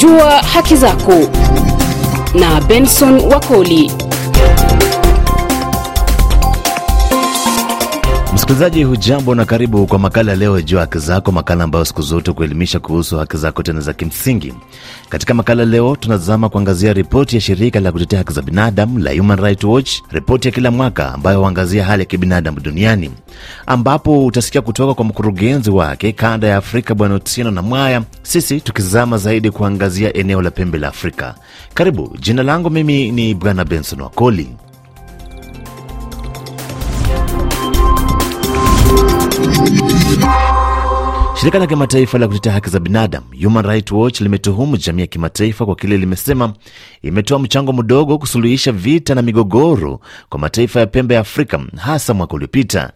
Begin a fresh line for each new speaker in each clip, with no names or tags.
Jua haki zako na Benson Wakoli.
Msikilizaji hujambo na karibu kwa makala leo juu haki zako, makala ambayo siku zote kuelimisha kuhusu haki zako tena za kimsingi. Katika makala leo tunazama kuangazia ripoti ya shirika la kutetea haki za binadamu la Human Rights Watch, ripoti ya kila mwaka ambayo huangazia hali ya kibinadamu duniani, ambapo utasikia kutoka kwa mkurugenzi wake kanda ya Afrika Bwana Otieno na Mwaya, sisi tukizama zaidi kuangazia eneo la pembe la Afrika. Karibu. Jina langu mimi ni Bwana Benson Wakoli. Shirika la kimataifa la kutetea haki za binadamu Human Rights Watch limetuhumu jamii ya kimataifa kwa kile limesema imetoa mchango mdogo kusuluhisha vita na migogoro kwa mataifa ya pembe ya Afrika, hasa mwaka uliopita.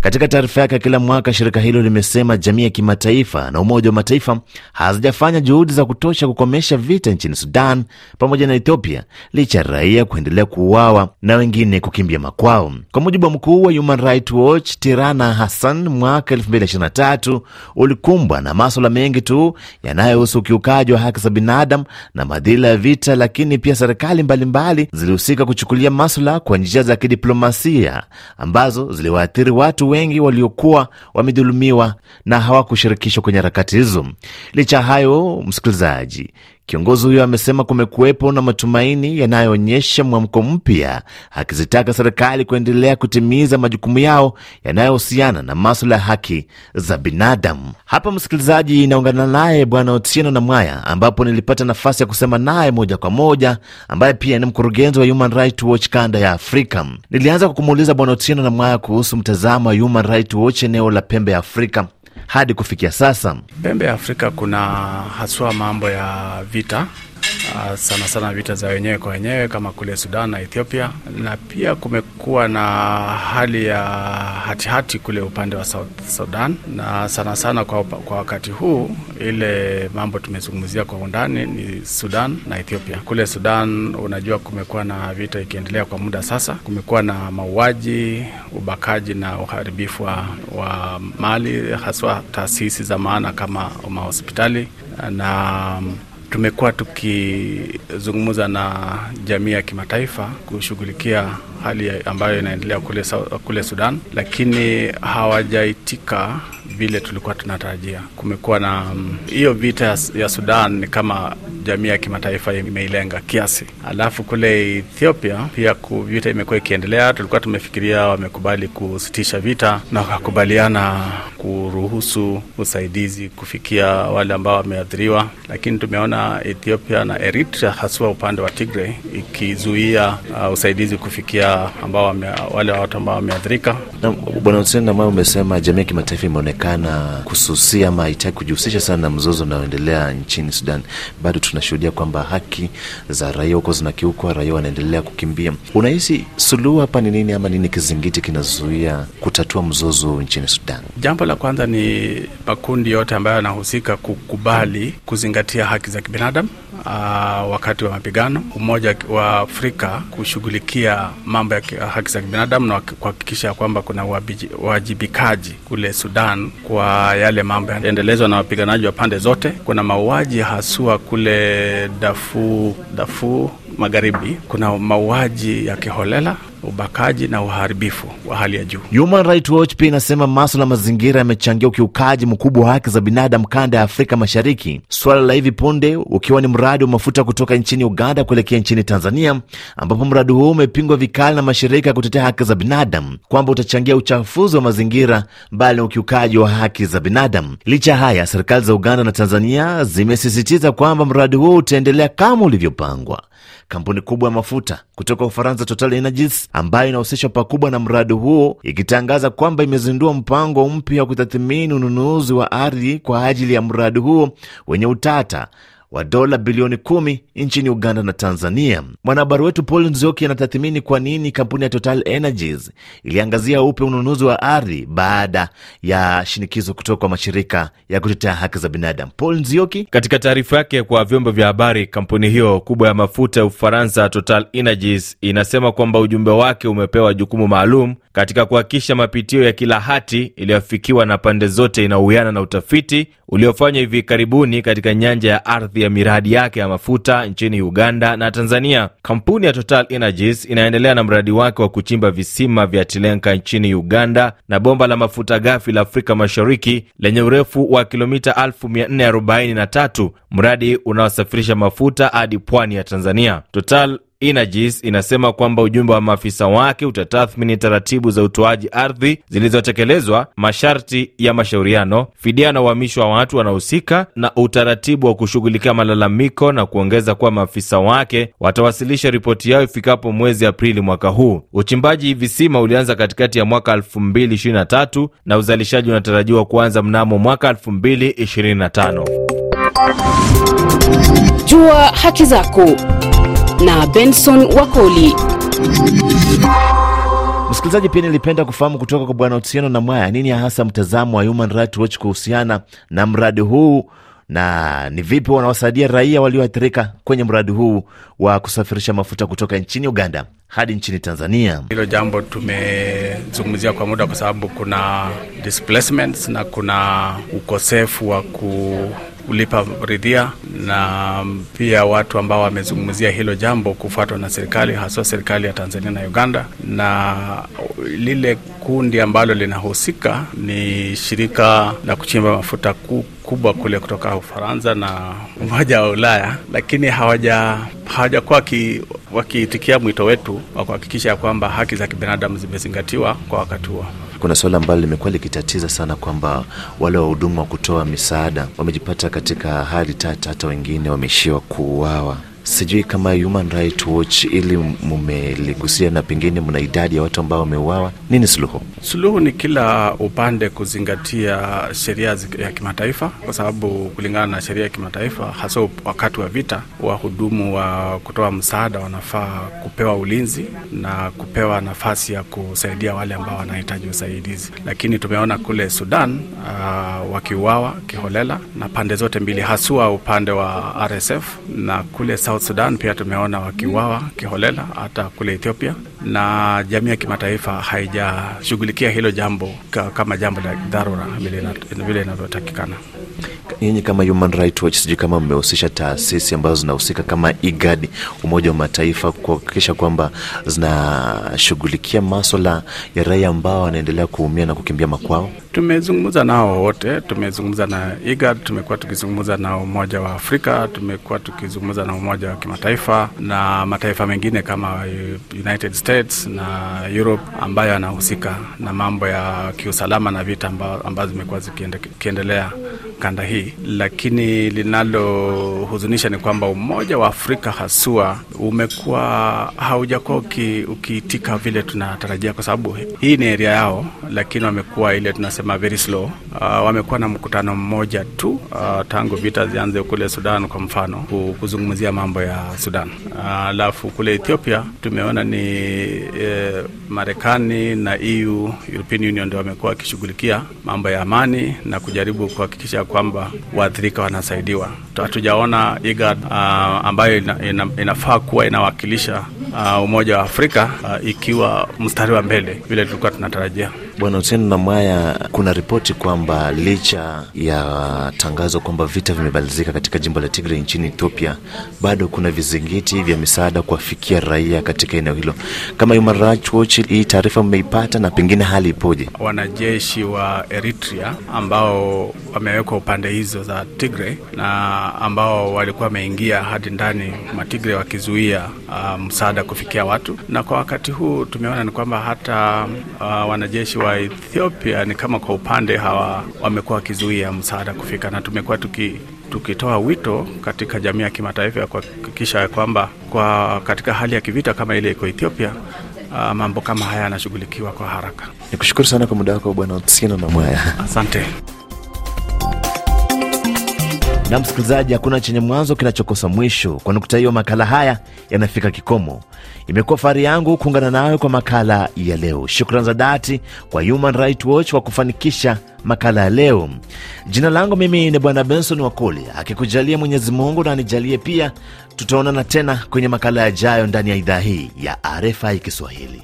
Katika taarifa yake ya kila mwaka, shirika hilo limesema jamii ya kimataifa na Umoja wa Mataifa hazijafanya juhudi za kutosha kukomesha vita nchini Sudan pamoja na Ethiopia, licha ya raia kuendelea kuuawa na wengine kukimbia makwao. Kwa mujibu wa mkuu wa Human Rights Watch Tirana Hassan, mwaka 2023 ulikumbwa na maswala mengi tu yanayohusu ukiukaji wa haki za binadamu na madhila ya vita, lakini pia serikali mbalimbali zilihusika kuchukulia maswala kwa njia za kidiplomasia ambazo ziliwaathiri watu wengi waliokuwa wamedhulumiwa na hawakushirikishwa kwenye harakati hizo. Licha hayo, msikilizaji, Kiongozi huyo amesema kumekuwepo na matumaini yanayoonyesha mwamko mpya, akizitaka serikali kuendelea kutimiza majukumu yao yanayohusiana na maswala ya haki za binadamu. Hapa msikilizaji, inaungana naye Bwana Otieno na Mwaya, ambapo nilipata nafasi ya kusema naye moja kwa moja, ambaye pia ni mkurugenzi wa Human Rights Watch kanda ya Afrika. Nilianza kwa kumuuliza Bwana Otieno na Mwaya kuhusu mtazamo wa Human Rights Watch eneo la pembe ya Afrika hadi kufikia sasa.
Pembe ya Afrika kuna haswa mambo ya vita sana sana vita za wenyewe kwa wenyewe kama kule Sudan na Ethiopia, na pia kumekuwa na hali ya hatihati hati kule upande wa South Sudan, na sana sana kwa, kwa wakati huu ile mambo tumezungumzia kwa undani ni Sudan na Ethiopia. Kule Sudan, unajua kumekuwa na vita ikiendelea kwa muda sasa, kumekuwa na mauaji, ubakaji na uharibifu wa, wa mali haswa taasisi za maana kama mahospitali na tumekuwa tukizungumza na jamii ya kimataifa kushughulikia hali ambayo inaendelea kule, kule Sudan, lakini hawajaitika vile tulikuwa tunatarajia. Kumekuwa na hiyo um, vita ya Sudan ni kama jamii ya kimataifa imeilenga kiasi. Alafu kule Ethiopia pia vita imekuwa ikiendelea. Tulikuwa tumefikiria wamekubali kusitisha vita na wakakubaliana kuruhusu usaidizi kufikia wale ambao wameathiriwa, lakini tumeona Ethiopia na Eritrea haswa upande wa Tigray ikizuia uh, usaidizi kufikia ambao wame, wale watu ambao wameathirika.
Bwana Hussein, ambayo umesema jamii ya kimataifa imeonekana kususia ama haitaki kujihusisha sana na mzozo unaoendelea nchini Sudan, bado tunashuhudia kwamba haki za raia huko zinakiukwa, raia wanaendelea kukimbia. Unahisi suluhu hapa ni nini, ama nini kizingiti kinazuia kutatua mzozo nchini Sudan?
Jambo la kwanza ni makundi yote ambayo yanahusika kukubali kuzingatia haki za kibinadamu uh, wakati wa mapigano. Umoja wa Afrika kushughulikia mambo ya haki za kibinadamu na kuhakikisha kwamba kuna uwajibikaji kule Sudan kwa yale mambo yanaendelezwa na wapiganaji wa pande zote. Kuna mauaji haswa kule Dafu, Dafu magharibi, kuna mauaji ya kiholela ubakaji na uharibifu wa hali ya juu.
Human Rights Watch pia inasema maswala ya mazingira yamechangia ukiukaji mkubwa wa haki za binadamu kanda ya Afrika Mashariki, swala la hivi punde ukiwa ni mradi wa mafuta kutoka nchini Uganda kuelekea nchini Tanzania, ambapo mradi huo umepingwa vikali na mashirika ya kutetea haki za binadamu kwamba utachangia uchafuzi wa mazingira, mbali na ukiukaji wa haki za binadamu. Licha haya, serikali za Uganda na Tanzania zimesisitiza kwamba mradi huo utaendelea kama ulivyopangwa. Kampuni kubwa ya mafuta kutoka Ufaransa, Total Energies, ambayo inahusishwa pakubwa na mradi huo, ikitangaza kwamba imezindua mpango mpya wa kutathmini ununuzi wa ardhi kwa ajili ya mradi huo wenye utata wa dola bilioni kumi nchini Uganda na Tanzania. Mwanahabari wetu Paul Nzioki anatathmini kwa nini kampuni ya Total Energies iliangazia upe ununuzi wa ardhi baada ya shinikizo kutoka kwa mashirika ya kutetea haki za binadamu. Paul Nzioki,
katika taarifa yake kwa vyombo vya habari, kampuni hiyo kubwa ya mafuta ya Ufaransa Total Energies inasema kwamba ujumbe wake umepewa jukumu maalum katika kuhakikisha mapitio ya kila hati iliyofikiwa na pande zote inaowiana na utafiti uliofanywa hivi karibuni katika nyanja ya ardhi ya miradi yake ya mafuta nchini Uganda na Tanzania. Kampuni ya Total Energies inaendelea na mradi wake wa kuchimba visima vya Tilenka nchini Uganda na bomba la mafuta ghafi la Afrika Mashariki lenye urefu wa kilomita 1443 mradi unaosafirisha mafuta hadi pwani ya Tanzania. Total Energies inasema kwamba ujumbe wa maafisa wake utatathmini taratibu za utoaji ardhi zilizotekelezwa, masharti ya mashauriano, fidia na uhamisho wa watu wanaohusika na utaratibu wa kushughulikia malalamiko, na kuongeza kuwa maafisa wake watawasilisha ripoti yao ifikapo mwezi Aprili mwaka huu. Uchimbaji visima ulianza katikati ya mwaka 2023 na uzalishaji unatarajiwa kuanza mnamo mwaka 2025.
Jua haki zako na Benson Wakoli.
Msikilizaji, pia nilipenda kufahamu kutoka kwa Bwana Otieno na Mwaya nini hasa mtazamo wa Human Rights Watch kuhusiana na mradi huu na ni vipi wanawasaidia raia walioathirika kwenye mradi huu wa kusafirisha mafuta kutoka nchini Uganda hadi nchini Tanzania.
Hilo jambo tumezungumzia kwa muda, kwa sababu kuna displacements na kuna ukosefu wa ku kulipa ridhia na pia watu ambao wamezungumzia hilo jambo kufuatwa na serikali haswa serikali ya Tanzania na Uganda, na lile kundi ambalo linahusika ni shirika la kuchimba mafuta kubwa kule kutoka Ufaransa na Umoja wa Ulaya, lakini hawaja hawajakuwa wakiitikia mwito wetu wa kuhakikisha ya kwamba haki za kibinadamu zimezingatiwa kwa wakati huo.
Kuna suala ambalo limekuwa likitatiza sana kwamba wale wahudumu wa kutoa misaada wamejipata katika hali tata, hata wengine wameishiwa kuuawa. Sijui kama Human Rights Watch ili mumeligusia na pengine mna idadi ya watu ambao wameuawa, nini suluhu?
Suluhu ni kila upande kuzingatia sheria ya kimataifa, kwa sababu kulingana na sheria ya kimataifa, hasa wakati wa vita, wahudumu wa kutoa msaada wanafaa kupewa ulinzi na kupewa nafasi ya kusaidia wale ambao wanahitaji usaidizi. Lakini tumeona kule Sudan uh, wakiuawa kiholela na pande zote mbili, haswa upande wa RSF na kule South Sudan pia tumeona wakiuawa kiholela, hata kule Ethiopia, na jamii ya kimataifa haijashughulikia hilo jambo kama jambo la dharura vile inavyotakikana.
Nyinyi kama Human Rights Watch, sijui kama mmehusisha taasisi ambazo zinahusika kama IGAD, Umoja wa Mataifa, kuhakikisha kwamba zinashughulikia maswala ya raia ambao wanaendelea kuumia na kukimbia makwao?
Tumezungumza nao wote, tumezungumza na IGAD, tumekuwa tukizungumza na Umoja wa Afrika, tumekuwa tukizungumza na Umoja wa Kimataifa na mataifa mengine kama United States na Europe ambayo yanahusika na mambo ya kiusalama na vita ambazo zimekuwa zikiendelea kanda hii, lakini linalohuzunisha ni kwamba Umoja wa Afrika haswa umekuwa haujakuwa ukiitika vile tunatarajia, kwa sababu hii ni eria yao, lakini wamekuwa ile tunasema very slow. Uh, wamekuwa na mkutano mmoja tu uh, tangu vita zianze kule Sudan kwa mfano, kuzungumzia mambo ya Sudan. Alafu uh, kule Ethiopia tumeona ni eh, Marekani na EU, European Union ndio wamekuwa wakishughulikia mambo ya amani na kujaribu kuhakikisha kwamba waathirika wanasaidiwa. Hatujaona IGAD uh, ambayo ina, ina, inafaa kuwa inawakilisha uh, Umoja wa Afrika uh, ikiwa mstari wa mbele vile tulikuwa tunatarajia.
Bwana Hussein Namwaya, kuna ripoti kwamba licha ya tangazo kwamba vita vimemalizika katika jimbo la Tigray nchini Ethiopia, bado kuna vizingiti vya misaada kuwafikia raia katika eneo hilo. Kama Human Rights Watch, hii taarifa mmeipata na pengine hali ipoje?
Wanajeshi wa Eritrea ambao wamewekwa upande hizo za Tigray na ambao walikuwa wameingia hadi ndani ma Tigray wakizuia uh, msaada kufikia watu, na kwa wakati huu tumeona ni kwamba hata uh, wanajeshi wa Ethiopia ni kama kwa upande hawa wamekuwa wakizuia msaada kufika, na tumekuwa tuki tukitoa wito katika jamii ya kimataifa ya kuhakikisha ya kwamba kwa katika hali ya kivita kama ile iko Ethiopia, uh, mambo kama haya yanashughulikiwa kwa haraka.
Nikushukuru sana kwa muda wako Bwana Otieno Namwaya.
Asante.
Na msikilizaji, hakuna chenye mwanzo kinachokosa mwisho. Kwa nukta hiyo, makala haya yanafika kikomo. Imekuwa fahari yangu kuungana nawe kwa makala ya leo. Shukrani za dhati kwa Human Rights Watch kwa kufanikisha makala ya leo. Jina langu mimi ni Bwana Benson Wakoli, akikujalia Mwenyezi Mungu na anijalie pia, tutaonana tena kwenye makala yajayo ndani ya idhaa hii ya RFI Kiswahili.